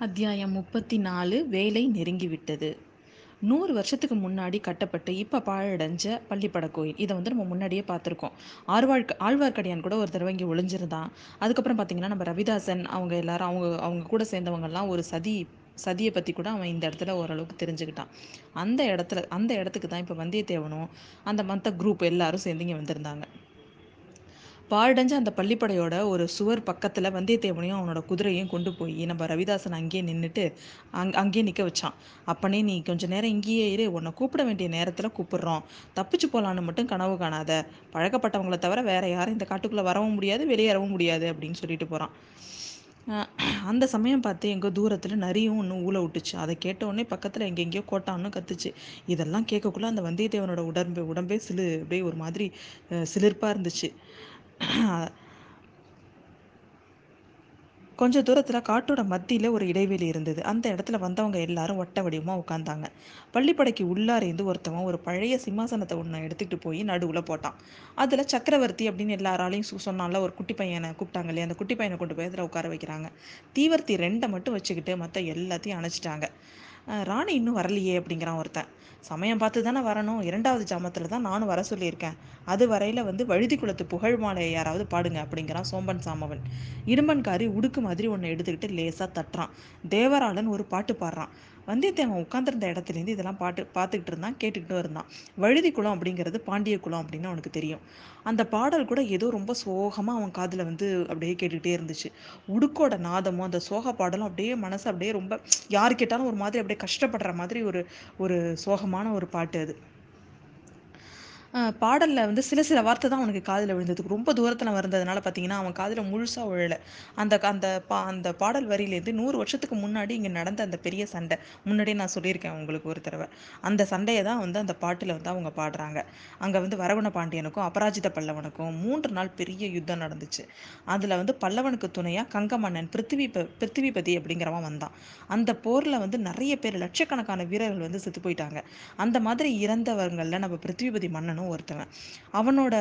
அத்தியாயம் முப்பத்தி நாலு வேலை நெருங்கிவிட்டது. நூறு வருஷத்துக்கு முன்னாடி கட்டப்பட்டு இப்போ பாழடைஞ்ச பள்ளிப்பட கோயில் இதை வந்து நம்ம முன்னாடியே பார்த்துருக்கோம். ஆழ்வாழ் ஆழ்வார்க்கடியான் கூட ஒரு தடவை இங்கே ஒளிஞ்சிருந்தான். அதுக்கப்புறம் பார்த்தீங்கன்னா நம்ம ரவிதாசன் அவங்க எல்லாரும் அவங்க அவங்க கூட சேர்ந்தவங்கெல்லாம் ஒரு சதி சதியை பற்றி கூட அவன் இந்த இடத்துல ஓரளவுக்கு தெரிஞ்சுக்கிட்டான். அந்த இடத்துல அந்த இடத்துக்கு தான் இப்போ வந்தியத்தேவனும் அந்த மற்ற குரூப் எல்லாரும் சேர்ந்து இங்கே வந்திருந்தாங்க. பாழடைஞ்ச அந்த பள்ளிப்படையோட ஒரு சுவர் பக்கத்தில் வந்தியத்தேவனையும் அவனோட குதிரையும் கொண்டு போய் நம்ம ரவிதாசன் அங்கேயே நின்றுட்டு அங் அங்கேயே நிற்க வச்சான். அப்பனே நீ கொஞ்ச நேரம் இங்கேயே இரு உன்னை கூப்பிட வேண்டிய நேரத்தில் கூப்பிடுறோம். தப்பிச்சு போகலான்னு மட்டும் கனவு காணாத. பழக்கப்பட்டவங்களை தவிர வேற யாரும் இந்த காட்டுக்குள்ளே வரவும் முடியாது வெளியேறவும் முடியாது அப்படின்னு சொல்லிட்டு போகிறான் அந்த சமயம் பார்த்து எங்கள் தூரத்தில் நரியும் ஒன்று ஊழ விட்டுச்சு. அதை கேட்ட உடனே பக்கத்தில் எங்கெங்கேயோ கோட்டான்னு கத்துச்சு. இதெல்லாம் கேட்கக்குள்ள அந்த வந்தியத்தேவனோட உடம்பு உடம்பே சிலு அப்படியே ஒரு மாதிரி சிலிர்ப்பாக இருந்துச்சு. கொஞ்ச தூரத்தில் காட்டோட மத்தியில் ஒரு இடைவெளி இருந்தது. அந்த இடத்துல வந்தவங்க எல்லாரும் ஒட்ட வடிவமாக உட்காந்தாங்க பள்ளிப்படைக்கு உள்ளாரேந்து ஒருத்தவன் ஒரு பழைய சிம்மாசனத்தை ஒன்று எடுத்துக்கிட்டு போய் நடுவில் போட்டான். அதில் சக்கரவர்த்தி அப்படின்னு எல்லாராலையும் சொன்னால ஒரு குட்டி பையனை கூப்பிட்டாங்க இல்லையா அந்த குட்டி பையனை கொண்டு போய் அதில் உட்கார வைக்கிறாங்க. தீவர்த்தி ரெண்டை மட்டும் வச்சுக்கிட்டு மற்ற எல்லாத்தையும் அணைச்சிட்டாங்க. ராணி இன்னும் வரலையே அப்படிங்கிறான் ஒருத்தன். சமயம் பார்த்து தானே வரணும். இரண்டாவது ஜாமத்தில் தான் நானும் வர சொல்லியிருக்கேன். அது வரையில் வந்து வழுதி குளத்து புகழ் மாலையை யாராவது பாடுங்க அப்படிங்கிறான் சோம்பன் சாமவன். இரும்பன்காரி உடுக்கு மாதிரி ஒன்று எடுத்துக்கிட்டு லேசாக தட்டுறான். தேவராளன் ஒரு பாட்டு பாடுறான். வந்தியத்தேவன் உட்காந்துருந்த இடத்துலேருந்து இதெல்லாம் பாட்டு பார்த்துக்கிட்டு இருந்தான் கேட்டுக்கிட்டும் இருந்தான். வழுதி குளம் அப்படிங்கிறது பாண்டிய குளம் அப்படின்னு அவனுக்கு தெரியும். அந்த பாடல் கூட ஏதோ ரொம்ப சோகமாக அவன் காதில் வந்து அப்படியே கேட்டுக்கிட்டே இருந்துச்சு. உடுக்கோட நாதமும் அந்த சோக பாடலும் அப்படியே மனசு அப்படியே ரொம்ப யார் கேட்டாலும் ஒரு மாதிரி அப்படியே கஷ்டப்படுற மாதிரி ஒரு ஒரு சோகமான ஒரு பாட்டு அது. பாடலில் வந்து சில சில வார்த்தை தான் அவனுக்கு காதில் விழுந்தது. ரொம்ப தூரத்தில் வந்ததுனால பார்த்தீங்கன்னா அவன் காதில் முழுசாக விழலை. அந்த அந்த பா அந்த பாடல் வரியிலேருந்து நூறு வருஷத்துக்கு முன்னாடி இங்கே நடந்த அந்த பெரிய சண்டை. முன்னாடியே நான் சொல்லியிருக்கேன் உங்களுக்கு ஒரு தடவை. அந்த சண்டையை தான் வந்து அந்த பாட்டில் வந்து அவங்க பாடுறாங்க. அங்கே வந்து வரவண பாண்டியனுக்கும் அபராஜித பல்லவனுக்கும் மூன்று நாள் பெரிய யுத்தம் நடந்துச்சு. அதில் வந்து பல்லவனுக்கு துணையாக கங்க மன்னன் பிருத்திவி பிருத்திவிபதி அப்படிங்கிறவன் வந்தான். அந்த போரில் வந்து நிறைய பேர் லட்சக்கணக்கான வீரர்கள் வந்து செத்து போயிட்டாங்க. அந்த மாதிரி இறந்தவர்களில் நம்ம பிருத்திவிபதி மன்னனும் அவனும் ஒருத்தவன். அவனோட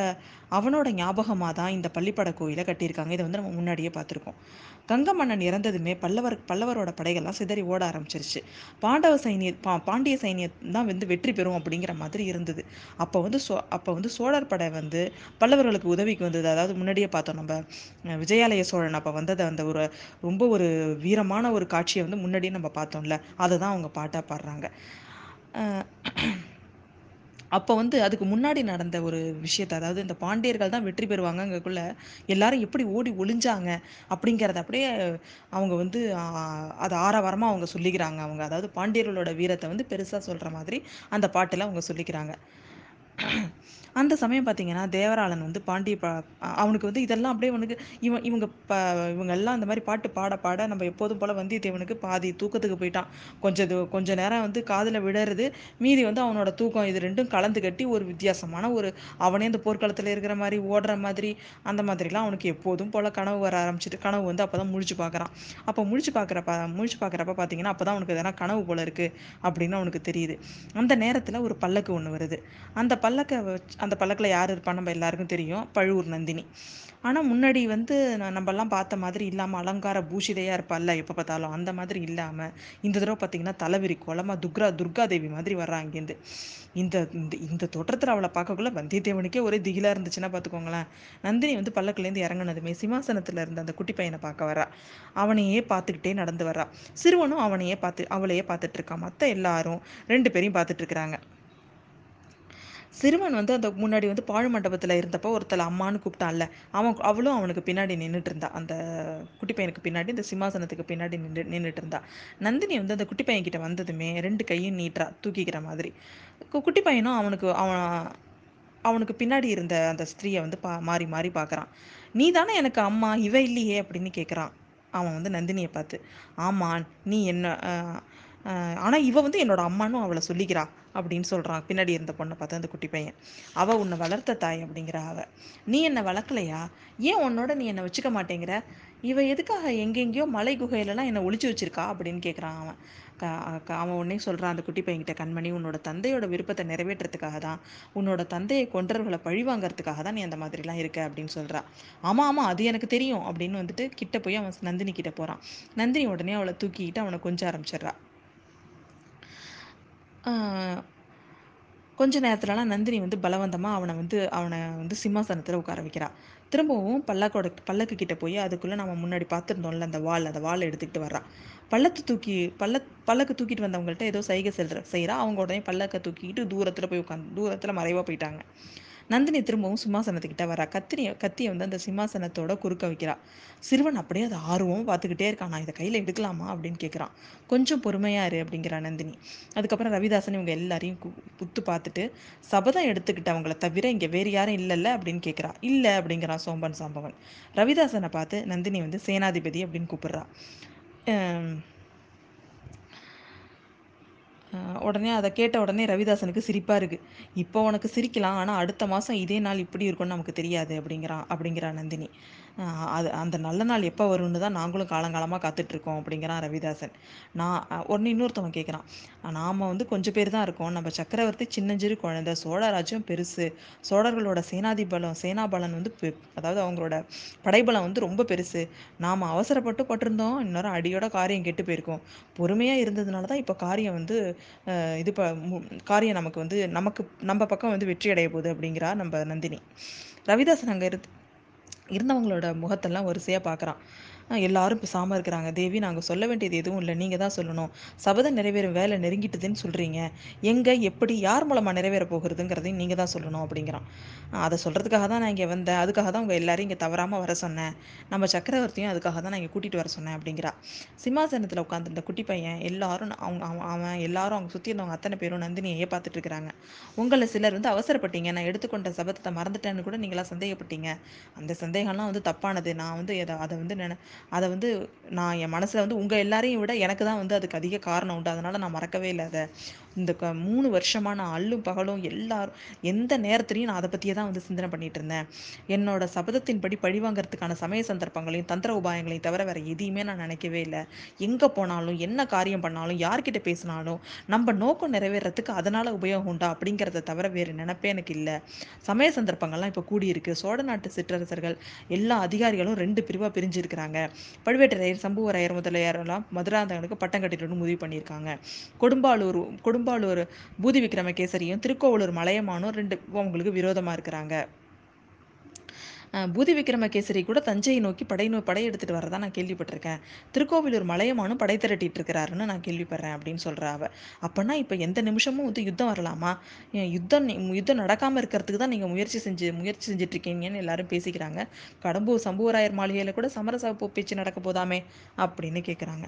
அவனோட ஞாபகமாக தான் இந்த பள்ளிப்பட கோயிலை கட்டியிருக்காங்க. இதை வந்து நம்ம முன்னாடியே பார்த்துருக்கோம். கங்க மன்னன் இறந்ததுமே பல்லவர் பல்லவரோட படைகள்லாம் சிதறி ஓட ஆரம்பிச்சிருச்சு. பாண்டவ சைனிய பா பாண்டிய சைனியம் தான் வந்து வெற்றி பெறும் அப்படிங்கிற மாதிரி இருந்தது. அப்போ வந்து சோ அப்போ வந்து சோழர் படை வந்து பல்லவர்களுக்கு உதவிக்கு வந்தது. அதாவது முன்னாடியே பார்த்தோம் நம்ம விஜயாலய சோழன். அப்போ வந்ததை அந்த ஒரு ரொம்ப ஒரு வீரமான ஒரு காட்சியை வந்து முன்னாடியே நம்ம பார்த்தோம்ல. அதை தான் அவங்க பாட்டாக பாடுறாங்க. அப்போ வந்து அதுக்கு முன்னாடி நடந்த ஒரு விஷயத்தை அதாவது இந்த பாண்டியர்கள் தான் வெற்றி பெறுவாங்கங்கக்குள்ள எல்லாரும் எப்படி ஓடி ஒளிஞ்சாங்க அப்படிங்கிறத அப்படியே அவங்க வந்து அது ஆரவாரமாக அவங்க சொல்லிக்கிறாங்க அவங்க. அதாவது பாண்டியர்களோட வீரத்தை வந்து பெருசாக சொல்கிற மாதிரி அந்த பாட்டில் அவங்க சொல்லிக்கிறாங்க. அந்த சமயம் பார்த்தீங்கன்னா தேவராளன் வந்து பாண்டிய பா அவனுக்கு வந்து இதெல்லாம் அப்படியே அவனுக்கு இவன் இவங்க ப இவங்க எல்லாம் அந்த மாதிரி பாட்டு பாட பாட நம்ம எப்போதும் போல் வந்தியத்தேவனுக்கு பாதி தூக்கத்துக்கு போயிட்டான். கொஞ்சம் இது கொஞ்ச நேரம் வந்து காதில் விடறது மீதி வந்து அவனோட தூக்கம் இது ரெண்டும் கலந்து கட்டி ஒரு வித்தியாசமான ஒரு அவனே இந்த போர்க்களத்தில் இருக்கிற மாதிரி ஓடுற மாதிரி அந்த மாதிரிலாம் அவனுக்கு எப்போதும் போல் கனவு வர ஆரம்பிச்சிட்டு கனவு வந்து அப்போ தான் முழிச்சு பார்க்குறான் அப்போ முழிச்சு பார்க்குறப்ப முழிச்சு பார்க்குறப்ப பார்த்தீங்கன்னா அப்போ தான் அவனுக்கு எதனா கனவு போல் இருக்குது அப்படின்னு அவனுக்கு தெரியுது. அந்த நேரத்தில் ஒரு பல்லக்கு ஒன்று வருது. அந்த பல்லக்கை அந்த பல்லக்கில் யார் இருப்பா நம்ம எல்லாருக்கும் தெரியும். பழுவூர் நந்தினி. ஆனால் முன்னாடி வந்து நம்மலாம் பார்த்த மாதிரி இல்லாமல் அலங்கார பூஷிதையாக இருப்பாள்ல எப்போ பார்த்தாலும். அந்த மாதிரி இல்லாமல் இந்த தடவை பார்த்தீங்கன்னா தலைவிரி கோலமாக துர்கா துர்கா தேவி மாதிரி வர்றா அங்கேருந்து. இந்த இந்த இந்த தோற்றத்தில் அவளை பார்க்கக்குள்ள வந்தியத்தேவனுக்கே ஒரே திகிலாக இருந்துச்சுன்னா பார்த்துக்கோங்களேன். நந்தினி வந்து பல்லக்குலேருந்து இறங்கினதுமே சிம்மாசனத்தில் இருந்த அந்த குட்டி பையனை பார்க்க வரா. அவனையே பார்த்துக்கிட்டே நடந்து வர்றா. சிறுவனும் அவனையே பார்த்து அவளையே பார்த்துட்டு இருக்கான் மற்ற எல்லாரும் ரெண்டு பேரையும் பார்த்துட்டு இருக்கிறாங்க. சிறுவன் வந்து அந்த முன்னாடி வந்து பாழ் மண்டபத்தில் இருந்தப்போ ஒருத்தர் அம்மான்னு கூப்பிட்டான்ல. அவன் அவளும் அவனுக்கு பின்னாடி நின்றுட்டு இருந்தா. அந்த குட்டி பையனுக்கு பின்னாடி இந்த சிம்மாசனத்துக்கு பின்னாடி நின்று நின்றுட்டு இருந்தா. நந்தினி வந்து அந்த குட்டி பையன் கிட்ட வந்ததுமே ரெண்டு கையும் நீட்டா தூக்கிக்கிற மாதிரி. குட்டி பையனும் அவனுக்கு அவன் அவனுக்கு பின்னாடி இருந்த அந்த ஸ்திரீயை வந்து பா மாறி மாறி பார்க்குறான் நீ தானே எனக்கு அம்மா இவ இல்லையே? அப்படின்னு கேட்குறான் அவன் வந்து நந்தினியை பார்த்து ஆமான் நீ என்ன ஆனால் இவ வந்து என்னோட அம்மானும் அவளை சொல்லிக்கிறா. அப்படின்னு சொல்கிறான் பின்னாடி இருந்த பொண்ணை பார்த்து அந்த குட்டி பையன் அவள் உன்னை வளர்த்த தாய் அப்படிங்கிற அவ. நீ என்னை வளர்க்கலையா? ஏன் உன்னோட நீ என்னை வச்சுக்க மாட்டேங்கிற? இவ எதுக்காக எங்கெங்கேயோ மலை குகையிலலாம் என்னை ஒழிச்சு வச்சிருக்கா? அப்படின்னு கேட்குறான் அவன். அவன் உடனே சொல்கிறான் அந்த குட்டி பையன்கிட்ட கண்மணி உன்னோட தந்தையோட விருப்பத்தை நிறைவேற்றுறதுக்காக தான் உன்னோட தந்தையை கொன்றவர்களை பழிவாங்கிறதுக்காக தான் நீ அந்த மாதிரிலாம் இருக்க அப்படின்னு சொல்கிறா ஆமாம் ஆமாம் அது எனக்கு தெரியும் அப்படின்னு வந்துட்டு கிட்ட போய் அவன் நந்தினி கிட்ட போகிறான் நந்தினி உடனே அவளை தூக்கிக்கிட்டு அவனை கொஞ்சம் ஆரம்பிச்சிடுறா. கொஞ்ச நேரத்துலலாம் நந்தினி வந்து பலவந்தமாக அவனை வந்து அவனை வந்து சிம்மாசனத்தில் உட்கார வைக்கிறா. திரும்பவும் பல்லக்கோட பல்லக்கு கிட்ட போய் அதுக்குள்ளே நம்ம முன்னாடி பார்த்துருந்தோம்ல அந்த வால் அந்த வால் எடுத்துக்கிட்டு வர்றான் பள்ளத்து தூக்கி பல்ல பல்லக்கு தூக்கிட்டு வந்தவங்கள்ட்ட ஏதோ சைகை செல்ற செய்கிறா அவங்க உடனே பல்லக்கை தூக்கிக்கிட்டு தூரத்தில் போய் உட்காந்து தூரத்தில் மறைவாக போயிட்டாங்க. நந்தினி திரும்பவும் சிம்மாசனத்துக்கிட்ட வரா. கத்திரியை கத்தியை வந்து அந்த சிம்மாசனத்தோட குறுக்க வைக்கிறா. சிறுவன் அப்படியே அதை ஆர்வம் பார்த்துக்கிட்டே இருக்கான் நான் இதை கையில் எடுக்கலாமா அப்படின்னு கேட்குறான் கொஞ்சம் பொறுமையாக இரு அப்படிங்கிறா நந்தினி. அதுக்கப்புறம் ரவிதாசன் இவங்க எல்லாரையும் புத்து பார்த்துட்டு சபதம் எடுத்துக்கிட்டவங்கள தவிர இங்கே வேறு யாரும் இல்லைல்ல? அப்படின்னு கேட்குறா இல்லை அப்படிங்கிறான் சோம்பன் சாம்பவன். ரவிதாசனை பார்த்து நந்தினி வந்து சேனாதிபதி அப்படின்னு கூப்பிடுறா. உடனே அதை கேட்ட உடனே ரவிதாசனுக்கு சிரிப்பாக இருக்குது இப்போ உனக்கு சிரிக்கலாம் ஆனால் அடுத்த மாதம் இதே நாள் இப்படி இருக்கும்னு நமக்கு தெரியாது அப்படிங்கிறான் அப்படிங்கிறா நந்தினி. அது அந்த நல்ல நாள் எப்போ வரும்னு தான் நாங்களும் காலங்காலமாக காத்துட்ருக்கோம் அப்படிங்கிறான் ரவிதாசன். நான் ஒன்று இன்னொருத்தவன் கேட்குறான் நாம் வந்து கொஞ்சம் பேர் தான் இருக்கோம். நம்ம சக்கரவர்த்தி சின்னஞ்சிறு குழந்தை சோழராஜ்யம் பெருசு. சோழர்களோட சேனாதிபலம் சேனாபலன் வந்து அதாவது அவங்களோட படைபலம் வந்து ரொம்ப பெருசு. நாம் அவசரப்பட்டு பட்டிருந்தோம். இன்னொரு அடியோட காரியம் கெட்டு போயிருக்கோம். பொறுமையாக இருந்ததுனால தான் இப்போ காரியம் வந்து இது ப காரியம் நமக்கு வந்து நமக்கு நம்ம பக்கம் வந்து வெற்றி அடைய போகுது அப்படிங்கிறா நம்ம நந்தினி. ரவிதாசன் அங்கே இருந்து இருந்தவங்களோட முகத்தெல்லாம் வரிசையாக பார்க்குறான் எல்லாரும் பேசாமல் இருக்கிறாங்க. தேவி நாங்கள் சொல்ல வேண்டியது எதுவும் இல்லை. நீங்கள் தான் சொல்லணும். சபதம் நிறைவேறும் வேலை நெருங்கிட்டுதுன்னு சொல்கிறீங்க எங்கே எப்படி யார் மூலமாக நிறைவேற போகிறதுங்கிறதையும் நீங்கள் தான் சொல்லணும் அப்படிங்கிறான். அதை சொல்கிறதுக்காக தான் நான் இங்கே வந்தேன். அதுக்காக தான் உங்கள் எல்லாரையும் இங்கே தவறாமல் வர சொன்னேன். நம்ம சக்கரவர்த்தியும் அதுக்காக தான் நான் இங்கே கூட்டிகிட்டு வர சொன்னேன் அப்படிங்கிறா. சிம்மாசனத்தில் உட்காந்துருந்த குட்டி பையன் எல்லாரும் அவங்க அவன் எல்லாரும் அவங்க சுற்றி இருந்தவங்க அத்தனை பேரும் நந்தினியையே பார்த்துட்டு இருக்கிறாங்க. உங்களை சிலர் வந்து அவசரப்பட்டீங்க. நான் எடுத்துக்கொண்ட சபதத்தை மறந்துட்டேன்னு கூட நீங்களாம் சந்தேகப்பட்டீங்க. அந்த சந்தேகம்லாம் வந்து தப்பானது. நான் வந்து அதை வந்து நினை அதை வந்து நான் என் மனசில் வந்து உங்கள் எல்லாரையும் விட எனக்கு தான் வந்து அதுக்கு அதிக காரணம் உண்டு. அதனால் நான் மறக்கவே இல்லை அதை. இந்த க மூணு வருஷமாக நான் அல்லும் பகலும் எல்லாரும் எந்த நேரத்துலையும் நான் அதை பற்றியே தான் வந்து சிந்தனை பண்ணிட்டு இருந்தேன். என்னோட சபதத்தின்படி பழிவாங்கிறதுக்கான சமய சந்தர்ப்பங்களையும் தந்திர உபாயங்களையும் தவிர வேறு எதையுமே நான் நினைக்கவே இல்லை. எங்கே போனாலும் என்ன காரியம் பண்ணாலும் யார்கிட்ட பேசினாலும் நம்ம நோக்கம் நிறைவேறதுக்கு அதனால் உபயோகம் உண்டா அப்படிங்கிறத தவிர வேறு நினைப்பே எனக்கு இல்லை. சமய சந்தர்ப்பங்கள்லாம் இப்போ கூடியிருக்கு. சோழ நாட்டு சிற்றரசர்கள் எல்லா அதிகாரிகளும் ரெண்டு பிரிவாக பிரிஞ்சிருக்கிறாங்க. பழுவேட்டரையர் சம்புவரையர் முதலியாரெல்லாம் மதுராந்தகனுக்கு பட்டம் கட்டிட்டு முடிவு பண்ணியிருக்காங்க. கொடும்பாலூர் கொடும்பாலூர் பூதி விக்ரமகேசரியும் திருக்கோவலூர் மலையமானும் ரெண்டு அவங்களுக்கு விரோதமாக இருக்கிறாங்க. பூதி விக்ரமகேசரி கூட தஞ்சையை நோக்கி படை நோ படையெடுத்துட்டு எடுத்துகிட்டு வரதா நான் கேள்விப்பட்டிருக்கேன். திருக்கோவிலூர் மலையமானும் படை திரட்டிட்டு இருக்கிறாருன்னு நான் கேள்விப்படுறேன் அப்படின்னு சொல்கிறா அவ. அப்போனா இப்போ எந்த நிமிஷமும் வந்து யுத்தம் வரலாமா? யுத்தம் யுத்தம் நடக்காமல் இருக்கிறதுக்கு தான் நீங்கள் முயற்சி செஞ்சு முயற்சி செஞ்சுட்டு இருக்கீங்கன்னு எல்லாரும் பேசிக்கிறாங்க. கடம்பூர் சம்புவராயர் மாளிகையில் கூட சமரச பேச்சு நடக்க போதாமே அப்படின்னு கேட்குறாங்க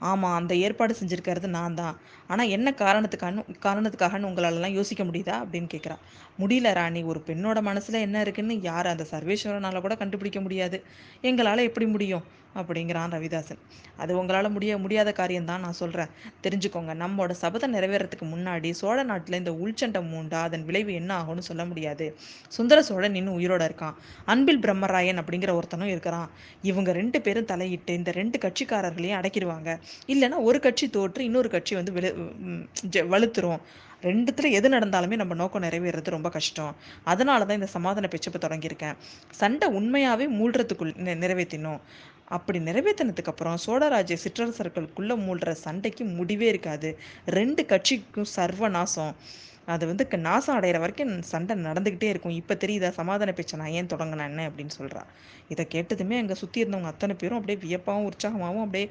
ஆமாம் அந்த ஏற்பாடு செஞ்சுருக்கிறது நான் தான். ஆனால் என்ன காரணத்துக்கான காரணத்துக்காகன்னு உங்களாலலாம் யோசிக்க முடியுதா? அப்படின்னு கேட்குறா முடியல ராணி ஒரு பெண்ணோட மனசில் என்ன இருக்குன்னு யார் அந்த சர்வேஸ்வரனால் கூட கண்டுபிடிக்க முடியாது. எங்களால் எப்படி முடியும்? அப்படிங்கிறான் ரவிதாசன். அது உங்களால் முடிய முடியாத காரியம்தான் நான் சொல்கிறேன் தெரிஞ்சுக்கோங்க நம்மோட சபதம் நிறைவேறதுக்கு முன்னாடி சோழ நாட்டில் இந்த உள்ச்சண்டை மூண்டா அதன் விளைவு என்ன ஆகும்னு சொல்ல முடியாது. சுந்தர சோழன் இன்னும் உயிரோட இருக்கான். அன்பில் பிரம்மராயன் அப்படிங்கிற ஒருத்தனும் இருக்கிறான். இவங்க ரெண்டு பேரும் தலையிட்டு இந்த ரெண்டு கட்சிக்காரர்களையும் அடைக்கிடுவாங்க. இல்லைன்னா ஒரு கட்சி தோற்று இன்னொரு கட்சி வந்து விழு வலுத்துரும். ரெண்டுத்துல எது நடந்தாலுமே நம்ம நோக்கம் நிறைவேறது ரொம்ப கஷ்டம். அதனால தான் இந்த சமாதான பேச்சு இப்போ தொடங்கியிருக்கேன். சண்டை உண்மையாகவே மூழ்றதுக்குள் நிறைவேற்றினோம் அப்படி நிறைவேற்றினதுக்கு அப்புறம் சோழராஜ்ய சிற்றரசர்களுக்குள்ள மூழ்கிற சண்டைக்கு முடிவே இருக்காது. ரெண்டு கட்சிக்கும் சர்வ நாசம் அது வந்து நாசம் அடைகிற வரைக்கும் சண்டை நடந்துக்கிட்டே இருக்கும். இப்போ தெரியுதா? சமாதான பேச்சை நான் ஏன் தொடங்கினேன்னு அப்படின்னு சொல்கிறா இதை கேட்டதுமே அங்கே சுற்றி இருந்தவங்க அத்தனை பேரும் அப்படியே வியப்பாகவும் உற்சாகமாகவும் அப்படியே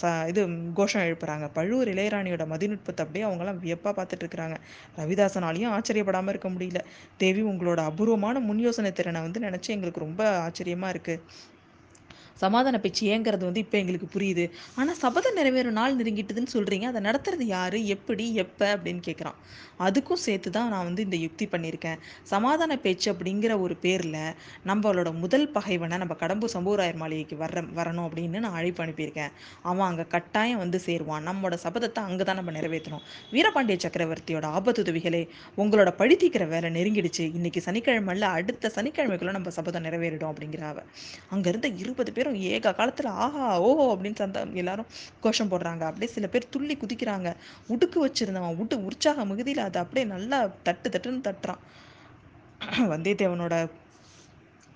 ச இது கோஷம் எழுப்புறாங்க. பழுவூர் இளையராணியோட மதிநுட்பத்தை அப்படியே அவங்களாம் வியப்பாக பார்த்துட்டு இருக்கிறாங்க. ரவிதாசனாலையும் ஆச்சரியப்படாமல் இருக்க முடியல. தேவி உங்களோட அபூர்வமான முன் யோசனை திறனை வந்து நினச்சி எங்களுக்கு ரொம்ப ஆச்சரியமாக இருக்குது சமாதான பேச்சு ஏங்கிறது வந்து இப்போ எங்களுக்கு புரியுது. ஆனால் சபதம் நிறைவேறும் நாள் நெருங்கிட்டுதுன்னு சொல்கிறீங்க அதை நடத்துறது யார்? எப்படி? எப்போ? அப்படின்னு கேட்குறான் அதுக்கும் சேர்த்து தான் நான் வந்து இந்த யுக்தி பண்ணியிருக்கேன். சமாதான பேச்சு அப்படிங்கிற ஒரு பேரில் நம்மளோட முதல் பகைவனை நம்ம கடம்பூர் சம்பூராயர் மாளிகைக்கு வர வரணும் அப்படின்னு நான் அழைப்பு அனுப்பியிருக்கேன். அவன் அங்கே கட்டாயம் வந்து சேருவான். நம்மளோட சபதத்தை அங்கே தான் நம்ம நிறைவேற்றணும். வீரபாண்டிய சக்கரவர்த்தியோட ஆபத்துதவிகளே உங்களோட பழி தீக்கிற வேலை நெருங்கிடுச்சு. இன்னைக்கு சனிக்கிழமைல அடுத்த சனிக்கிழமைக்குள்ள நம்ம சபதம் நிறைவேறிடும் அப்படிங்கிற அவ அங்க இருபது பேர் பேரும் ஏக காலத்தில் ஆஹா ஓஹோ அப்படின்னு சந்த எல்லாரும் கோஷம் போடுறாங்க. அப்படியே சில பேர் துள்ளி குதிக்கிறாங்க. உடுக்கு வச்சிருந்தவன் உட்டு உற்சாக மிகுதியில் அதை அப்படியே நல்லா தட்டு தட்டுன்னு தட்டுறான். வந்தியத்தேவனோட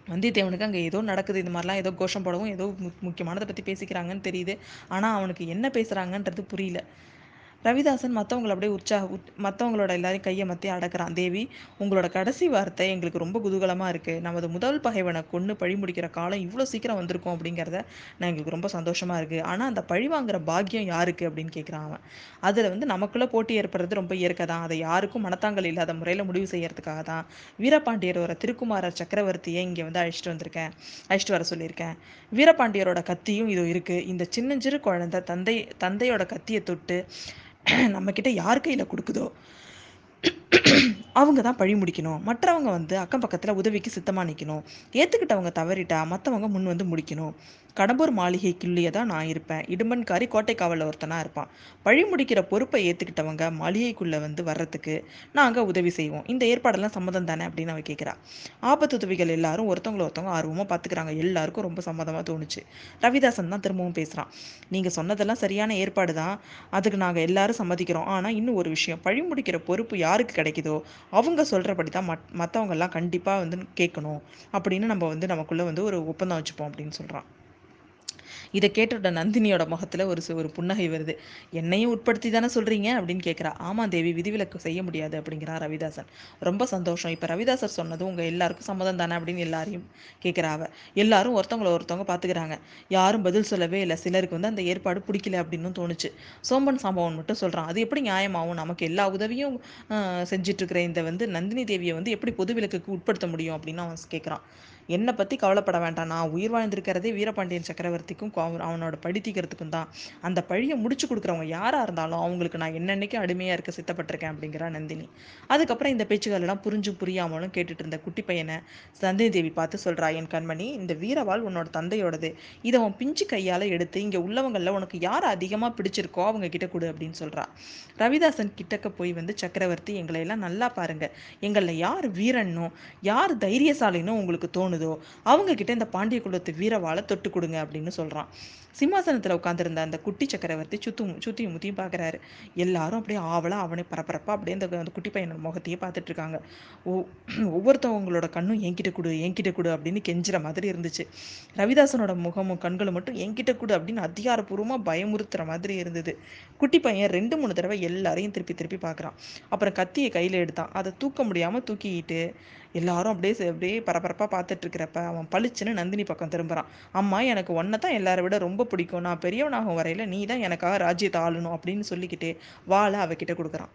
வந்தியத்தேவனுக்கு அங்கே ஏதோ நடக்குது. இந்த மாதிரிலாம் ஏதோ கோஷம் போடவும் ஏதோ முக்கியமானதை பற்றி பேசிக்கிறாங்கன்னு தெரியுது. ஆனால் அவனுக்கு என்ன பேசுகிறாங்கன்றது புரியல. ரவிதாசன் மற்றவங்கள அப்படியே உற்சாக மற்றவங்களோட எல்லாரையும் கையை மத்தி அடக்கிறான். தேவி உங்களோட கடைசி வார்த்தை எங்களுக்கு ரொம்ப குதூகலமாக இருக்குது நமது முதல் பகைவனை கொண்டு பழி முடிக்கிற காலம் இவ்வளோ சீக்கிரம் வந்திருக்கோம் அப்படிங்கிறத நான் எங்களுக்கு ரொம்ப சந்தோஷமாக இருக்குது ஆனால் அந்த பழி வாங்குற பாக்கியம் யாருக்கு அப்படின்னு கேட்குறான் அவன். அதில் வந்து நமக்குள்ளே போட்டி ஏற்படுறது ரொம்ப இயற்கை தான். அதை யாருக்கும் மனத்தாங்கல் இல்லாத முறையில் முடிவு செய்யறதுக்காக தான் வீரபாண்டியரோட திருக்குமாரர் சக்கரவர்த்தியை இங்கே வந்து அழைச்சிட்டு வந்திருக்கேன். அழைச்சிட்டு வர சொல்லியிருக்கேன். வீரபாண்டியரோட கத்தியும் இதோ இருக்குது இந்த சின்னஞ்சிறு குழந்தை தந்தை தந்தையோட கத்தியை தொட்டு நம்மக்கிட்ட யார் கையில் கொடுக்குதோ அவங்க தான் பழி முடிக்கணும். மற்றவங்க வந்து அக்கம் பக்கத்தில் உதவிக்கு சித்தமாக நிற்கணும் ஏற்றுக்கிட்டவங்க தவறிட்டா மற்றவங்க முன் வந்து முடிக்கணும். கடம்பூர் மாளிகைக்குள்ளேயே தான் நான் இருப்பேன். இடுமன்காரி கோட்டை காவலில் ஒருத்தனாக இருப்பான். பழி முடிக்கிற பொறுப்பை ஏற்றுக்கிட்டவங்க மாளிகைக்குள்ளே வந்து வர்றதுக்கு நாங்கள் உதவி செய்வோம். இந்த ஏற்பாடெல்லாம் சம்மதம் தானே அப்படின்னு அவன் கேட்குறா ஆபத்து உதவிகள் எல்லாரும் ஒருத்தவங்களை ஒருத்தவங்க ஆர்வமாக பார்த்துக்கிறாங்க எல்லாருக்கும் ரொம்ப சம்மதமாக தோணுச்சு. ரவிதாசன் தான் திரும்பவும் பேசுகிறான் நீங்கள் சொன்னதெல்லாம் சரியான ஏற்பாடு தான். அதுக்கு நாங்கள் எல்லாரும் சம்மதிக்கிறோம். ஆனால் இன்னும் ஒரு விஷயம். பழி முடிக்கிற பொறுப்பு யாருக்கு கிடைக்குதோ அவங்க சொல்கிறபடி தான் மத் மற்றவங்கெல்லாம் கண்டிப்பாக வந்து கேட்கணும் அப்படின்னு நம்ம வந்து நமக்குள்ளே வந்து ஒரு ஒப்பந்தம் வச்சுப்போம் அப்படின்னு சொல்கிறான் இதை கேட்டுட்ட நந்தினியோட முகத்தில் ஒரு ஒரு புன்னகை வருது. என்னையும் உட்படுத்தி தானே சொல்கிறீங்க அப்படின்னு கேட்குறா ஆமாம் தேவி விதிவிலக்கு செய்ய முடியாது அப்படிங்கிறா ரவிதாசன். ரொம்ப சந்தோஷம். இப்போ ரவிதாசர் சொன்னதும் உங்கள் எல்லாருக்கும் சம்மதம் தானே? அப்படின்னு எல்லாரையும் கேட்குறா அவ. எல்லாரும் ஒருத்தவங்கள ஒருத்தவங்க பார்த்துக்கிறாங்க யாரும் பதில் சொல்லவே இல்லை. சிலருக்கு வந்து அந்த ஏற்பாடு பிடிக்கல அப்படின்னு தோணுச்சு. சோம்பன் சம்பவம் மட்டும் சொல்கிறான் அது எப்படி நியாயமாகும்? நமக்கு எல்லா உதவியும் செஞ்சிட்ருக்கிற இந்த வந்து நந்தினி தேவியை வந்து எப்படி பொது விலக்குக்கு உட்படுத்த முடியும்? அப்படின்னு அவன் கேட்குறான் என்னை பற்றி கவலைப்பட வேண்டாம். நான் உயிர் வாழ்ந்திருக்கிறதே வீரபாண்டியன் சக்கரவர்த்திக்கும் அவனோட படித்திக்கிறதுக்கும் தான். அந்த பழியை முடிச்சு கொடுக்குறவங்க யாராக இருந்தாலும் அவங்களுக்கு நான் என்னென்னைக்கு அடிமையாக இருக்க சித்தப்பட்டிருக்கேன் அப்படிங்கிறா நந்தினி. அதுக்கப்புறம் இந்த பேச்சுகளெல்லாம் புரிஞ்சும் புரியாமலும் கேட்டுட்டு இருந்த குட்டி பையனை சந்தினி தேவி பார்த்து சொல்கிறா என் கண்மணி இந்த வீரவாள் உன்னோட தந்தையோடது. இதை அவன் பிஞ்சு கையால் எடுத்து இங்கே உள்ளவங்களில் உனக்கு யார் அதிகமாக பிடிச்சிருக்கோ அவங்க கிட்ட கொடு அப்படின்னு சொல்கிறா ரவிதாசன் கிட்டக்க போய் வந்து சக்கரவர்த்தி எங்களை எல்லாம் நல்லா பாருங்க. எங்களில் யார் வீரன்னும் யார் தைரியசாலினும் உங்களுக்கு தோணுது. அவங்க கிட்ட இந்த பாண்டிய குலத்து வீரவாளை தொட்டு கொடுங்க அப்படின்னு சொல்கிறான் சிம்மாசனத்தில் உட்காந்துருந்த அந்த குட்டி சக்கரவர்த்தி சுத்தும் சுத்தியும் முத்தியும் பார்க்குறாரு எல்லாரும் அப்படியே ஆவலாக அவனை பரபரப்பாக அப்படியே அந்த அந்த குட்டி பையனோட முகத்தையே பார்த்துட்டு இருக்காங்க. ஒவ்வொருத்தவங்களோட கண்ணும் என்கிட்ட கொடு என்கிட்ட கொடு அப்படின்னு கெஞ்சுற மாதிரி இருந்துச்சு. ரவிதாசனோட முகமும் கண்களும் மட்டும் என்கிட்ட கொடு அப்படின்னு அதிகாரப்பூர்வமாக பயமுறுத்துற மாதிரி இருந்தது. குட்டி பையன் ரெண்டு மூணு தடவை எல்லாரையும் திருப்பி திருப்பி பார்க்குறான் அப்புறம் கத்தியை கையில் எடுத்தான். அதை தூக்க முடியாமல் தூக்கிக்கிட்டு எல்லாரும் அப்படியே அப்படியே பரபரப்பாக பார்த்துட்டு இருக்கிறப்ப அவன் பளிச்சுன்னு நந்தினி பக்கம் திரும்புகிறான் அம்மா எனக்கு ஒன்றை தான் எல்லாரை விட ரொம்ப பிடிக்கும். நான் பெரியவனாகும் வரையில் நீ தான் எனக்காக ராஜ்யத்தை ஆளணும் அப்படின்னு சொல்லிக்கிட்டே வாழை அவகிட்ட கொடுக்குறான்.